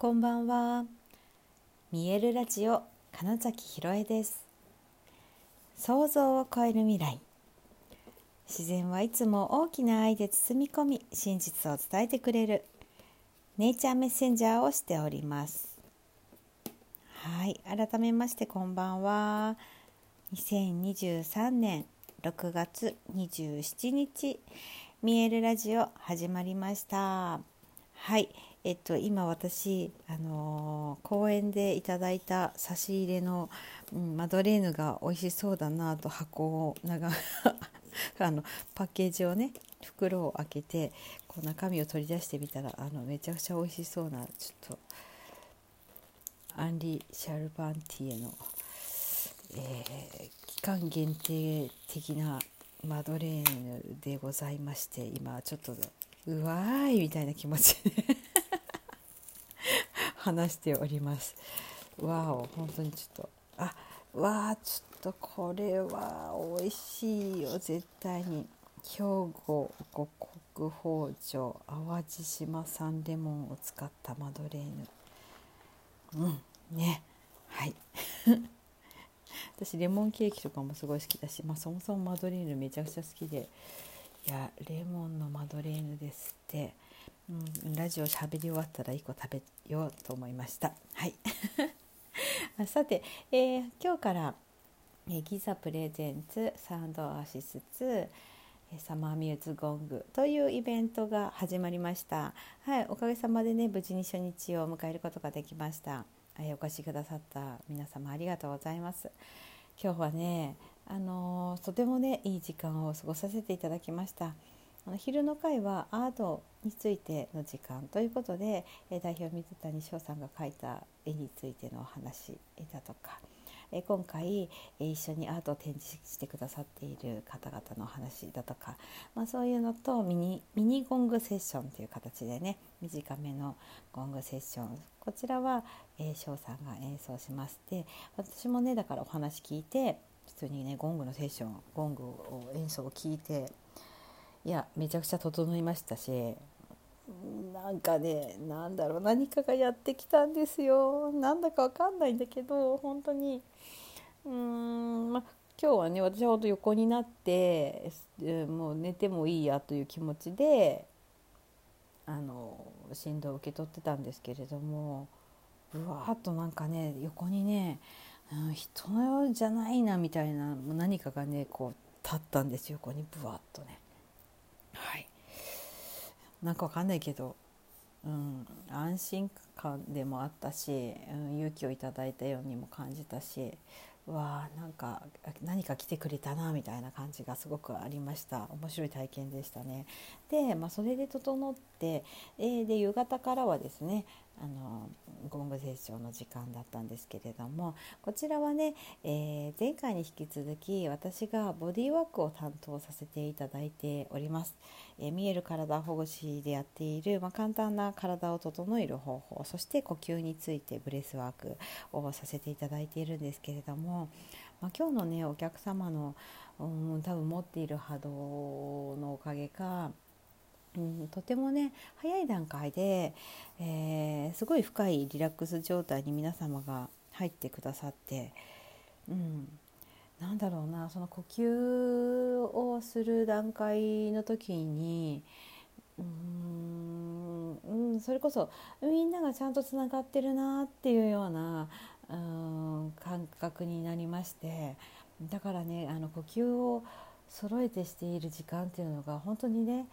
こんばんは。見えるラジオ金崎ひろえです。想像を超える未来。自然はいつも大きな愛で包み込み、真実を伝えてくれるネイチャーメッセンジャーをしております。はい、改めましてこんばんは。2023年6月27日、見えるラジオ始まりました。はい、えっと、今私、あのー、公園でいただいた差し入れの、うん、マドレーヌが美味しそうだなと箱を長 あのパッケージをね袋を開けてこう中身を取り出してみたらあのめちゃくちゃ美味しそうなちょっとアンリ・シャルバンティエの、えー、期間限定的なマドレーヌでございまして今ちょっとうわーいみたいな気持ちで。話しております。わお本当にちょっと。あわあちょっとこれは美味しいよ。絶対に兵庫五穀包丁淡路島産レモンを使ったマドレーヌ。うんね。はい。私レモンケーキとかもすごい好きだし、まあ、そもそもマドレーヌめちゃくちゃ好きで。いやレモンのマドレーヌですって。うん、ラジオしゃべり終わったら1個食べようと思いました。はい さて、えー、今日から、えー、ギザプレゼンツサウンドアシスツサマーミューズゴングというイベントが始まりました。はい、おかげさまでね無事に初日を迎えることができました。えー、お越しくださった皆様ありがとうございます。今日はね、あのー、とてもねいい時間を過ごさせていただきました。あの昼の会はアートについての時間ということで、え代表水谷翔さんが描いた絵についてのお話だとか、え今回、え一緒にアートを展示してくださっている方々のお話だとか、まあ、そういうのとミニミニゴングセッションという形でね短めのゴングセッションこちらは翔、えー、さんが演奏しまして私もねだからお話聞いて普通にねゴングのセッションゴングを演奏を聞いていやめちゃくちゃ整いましたしなんかねなんだろう何かがやってきたんですよ。なんだかわかんないんだけど本当に。うーん、ま今日はね私は本当横になって、もう寝てもいいやという気持ちであの振動を受け取ってたんですけれどもうわーっとなんかね横にね、うん、人じゃないなみたいな何かがねこう立ったんですよ横に。ブワッとね。なんかわかんないけど、うん、安心感でもあったし、うん、勇気をいただいたようにも感じたしわあなんか何か来てくれたなみたいな感じがすごくありました。面白い体験でしたね。で、まあ、それで整って、えー、で夕方からはですねあのゴングセッションの時間だったんですけれどもこちらはね、えー、前回に引き続き私がボディーワークを担当させていただいております、えー、見える体ほぐしでやっている、まあ、簡単な体を整える方法そして呼吸についてブレスワークをさせていただいているんですけれども、まあ、今日のねお客様の、うん、多分持っている波動のおかげかうん、とてもね早い段階で、えー、すごい深いリラックス状態に皆様が入ってくださって、うん、なんだろうなその呼吸をする段階の時にうん、うん、それこそみんながちゃんとつながってるなっていうようなうん感覚になりましてだからねあの呼吸を揃えてしている時間っていうのが本当にね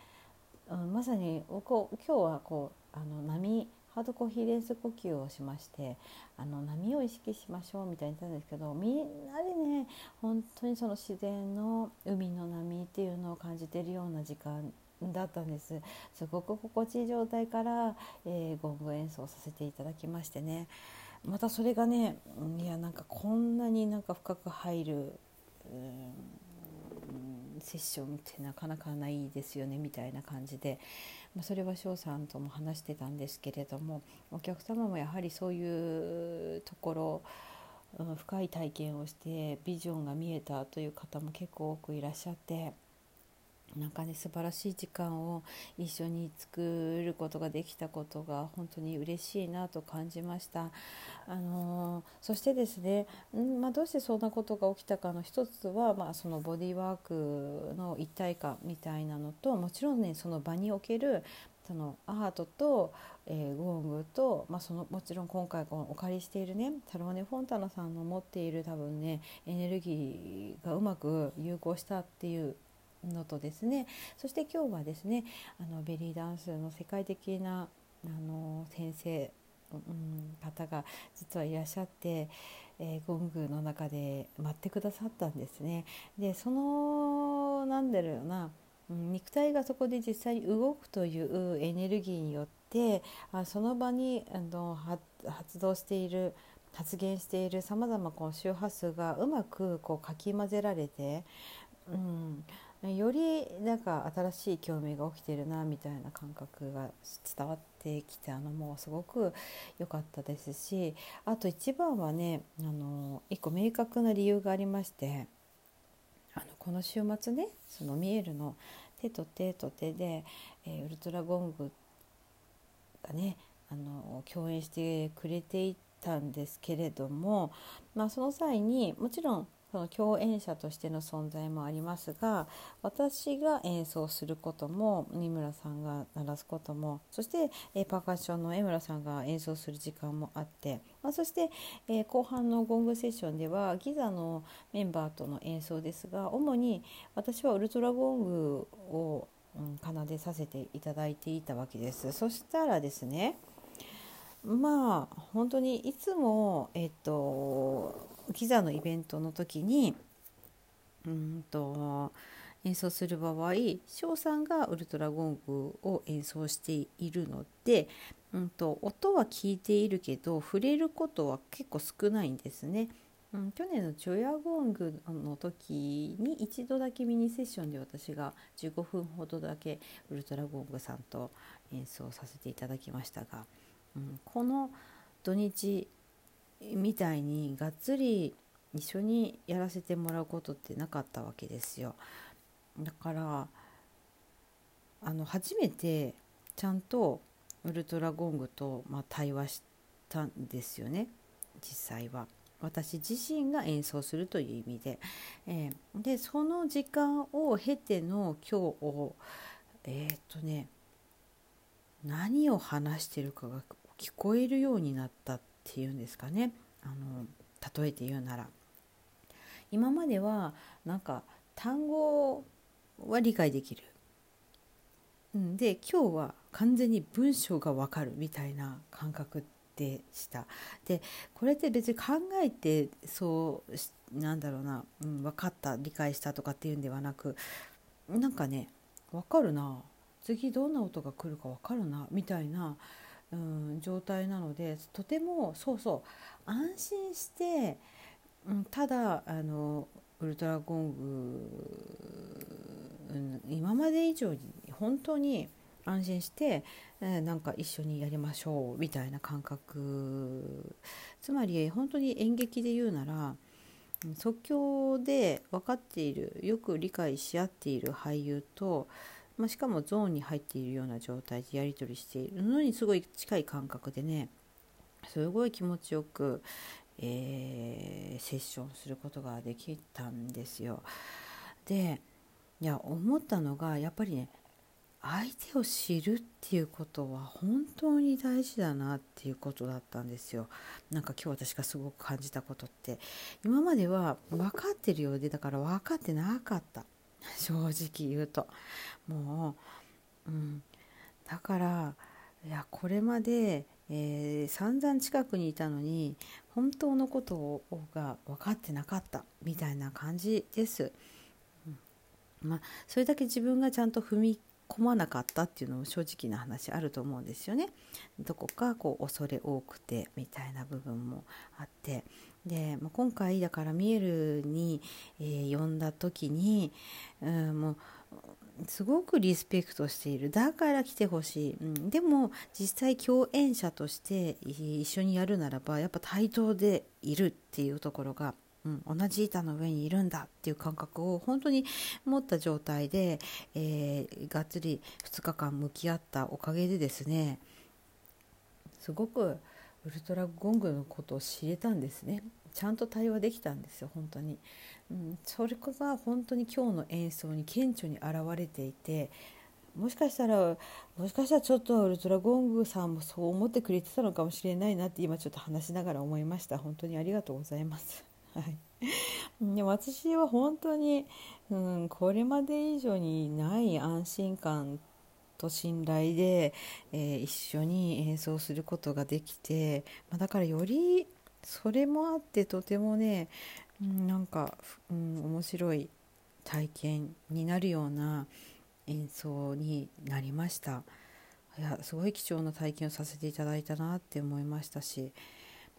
うん、まさにこう今日はこうあの波ハードコーヒーレース呼吸をしましてあの波を意識しましょうみたいに言ったんですけどみんなでね本当にその自然の海の波っていうのを感じてるような時間だったんです。すごく心地いい状態から、えー、ゴング演奏させていただきましてね。またそれがねいやなんかこんなになんか深く入る、うんセッションってなかなかないですよねみたいな感じで、まあ、それは翔さんとも話してたんですけれどもお客様もやはりそういうところ深い体験をしてビジョンが見えたという方も結構多くいらっしゃってなんかね素晴らしい時間を一緒に作ることができたことが本当に嬉しいなと感じました。あのー、そしてですね、んまあ、どうしてそんなことが起きたかの一つは、まあ、そのボディーワークの一体感みたいなのともちろんねその場におけるそのアートと、えー、ゴングと、まあ、そのもちろん今回このお借りしているねタローネ・フォンタナさんの持っている多分ねエネルギーがうまく融合したっていうのとですねそして今日はですねあのベリーダンスの世界的なあの先生、うん、方が実はいらっしゃって、えー、ゴングの中で待ってくださったんですね。でそのなんだろうな肉体がそこで実際に動くというエネルギーによってあその場にあの発動している発言しているさまざま周波数がうまくこうかき混ぜられて、うん、よりなんか新しい共鳴が起きてるなみたいな感覚が伝わってきたのもうすごく良かったですしあと一番はねあの一個明確な理由がありましてあのこの週末ねそのミエルの手と手と手で、えー、ウルトラゴングがねあの共演してくれていたんですけれども、まあ、その際にもちろんその共演者としての存在もありますが私が演奏することも三村さんが鳴らすこともそして、パーカッションの江村さんが演奏する時間もあって、まあ、そして、え後半のゴングセッションではギザのメンバーとの演奏ですが主に私はウルトラゴングを、うん、奏でさせていただいていたわけです。そしたらですねまあ本当にいつもえっとキザのイベントの時にうんと演奏する場合翔さんがウルトラゴングを演奏しているので、うんと、音は聞いているけど触れることは結構少ないんですね。うん、去年のジョヤゴングの時に一度だけミニセッションで私が15分ほどだけウルトラゴングさんと演奏させていただきましたが、うん、この土日みたいにがっつり一緒にやらせてもらうことってなかったわけですよ。だからあの初めてちゃんとウルトラゴングと、まあ、対話したんですよね実際は。私自身が演奏するという意味で、えー、でその時間を経ての今日をえー、っとね何を話してるかが聞こえるようになったっっていうんですかね。あの例えて言うなら。今まではなんか単語は理解できる、うん、で今日は完全に文章がわかるみたいな感覚でした。でこれって別に考えてそうなんだろうな、うん、分かった理解したとかっていうんではなくなんかね分かるな。次どんな音が来るか分かるなみたいなうん、状態なのでとてもそうそう安心して、うん、ただあのウルトラゴング、うん、今まで以上に本当に安心して、えー、なんか一緒にやりましょうみたいな感覚。つまり本当に演劇で言うなら即興で分かっているよく理解し合っている俳優とまあ、しかもゾーンに入っているような状態でやり取りしているのにすごい近い感覚でねすごい気持ちよく、えー、セッションすることができたんですよ。でいや思ったのがやっぱりね相手を知るっていうことは本当に大事だなっていうことだったんですよ。なんか今日私がすごく感じたことって今までは分かってるようでだから分かってなかった。正直言うともう、うん、だからいやこれまで、えー、散々近くにいたのに本当のことが分かってなかったみたいな感じです。うん、まあ、それだけ自分がちゃんと踏み込まなかったっていうのも正直な話あると思うんですよね。どこかこう恐れ多くてみたいな部分もあってで、まあ、今回だからミエルに、えー、呼んだ時に、うん、もうすごくリスペクトしている。だから来てほしい、うん、でも実際共演者として一緒にやるならばやっぱ対等でいるっていうところが、うん、同じ板の上にいるんだっていう感覚を本当に持った状態で、えー、がっつり2日間向き合ったおかげでですねすごくウルトラゴングのことを知れたんですね。ちゃんと対話できたんですよ本当に、うん、それが本当に今日の演奏に顕著に現れていてもしかしたらもしかしたらちょっとウルトラゴングさんもそう思ってくれてたのかもしれないなって今ちょっと話しながら思いました。本当にありがとうございます。はい、で私は本当に、うん、これまで以上にない安心感と信頼で、えー、一緒に演奏することができて、まあ、だからよりそれもあってとてもね、うん、なんか、うん、面白い体験になるような演奏になりましたいやすごい貴重な体験をさせていただいたなって思いましたし、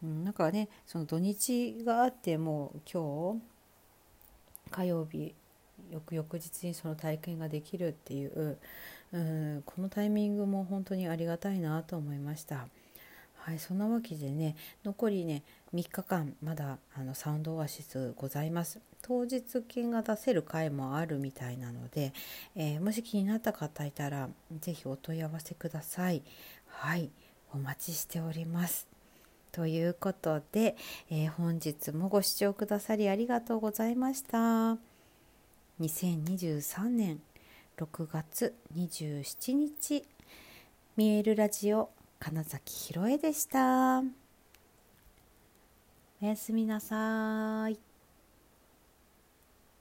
うん、なんかねその土日があってもう今日火曜日翌々日にその体験ができるっていう、うん、このタイミングも本当にありがたいなと思いました。はい、そんなわけでね残りね3日間まだあのサウンドオアシスございます。当日券が出せる回もあるみたいなので、えー、もし気になった方いたら是非お問い合わせください。はいお待ちしております。ということで、えー、本日もご視聴くださりありがとうございました。2023年6月27日見えるラジオ金崎ひろえでした。おやすみなさい。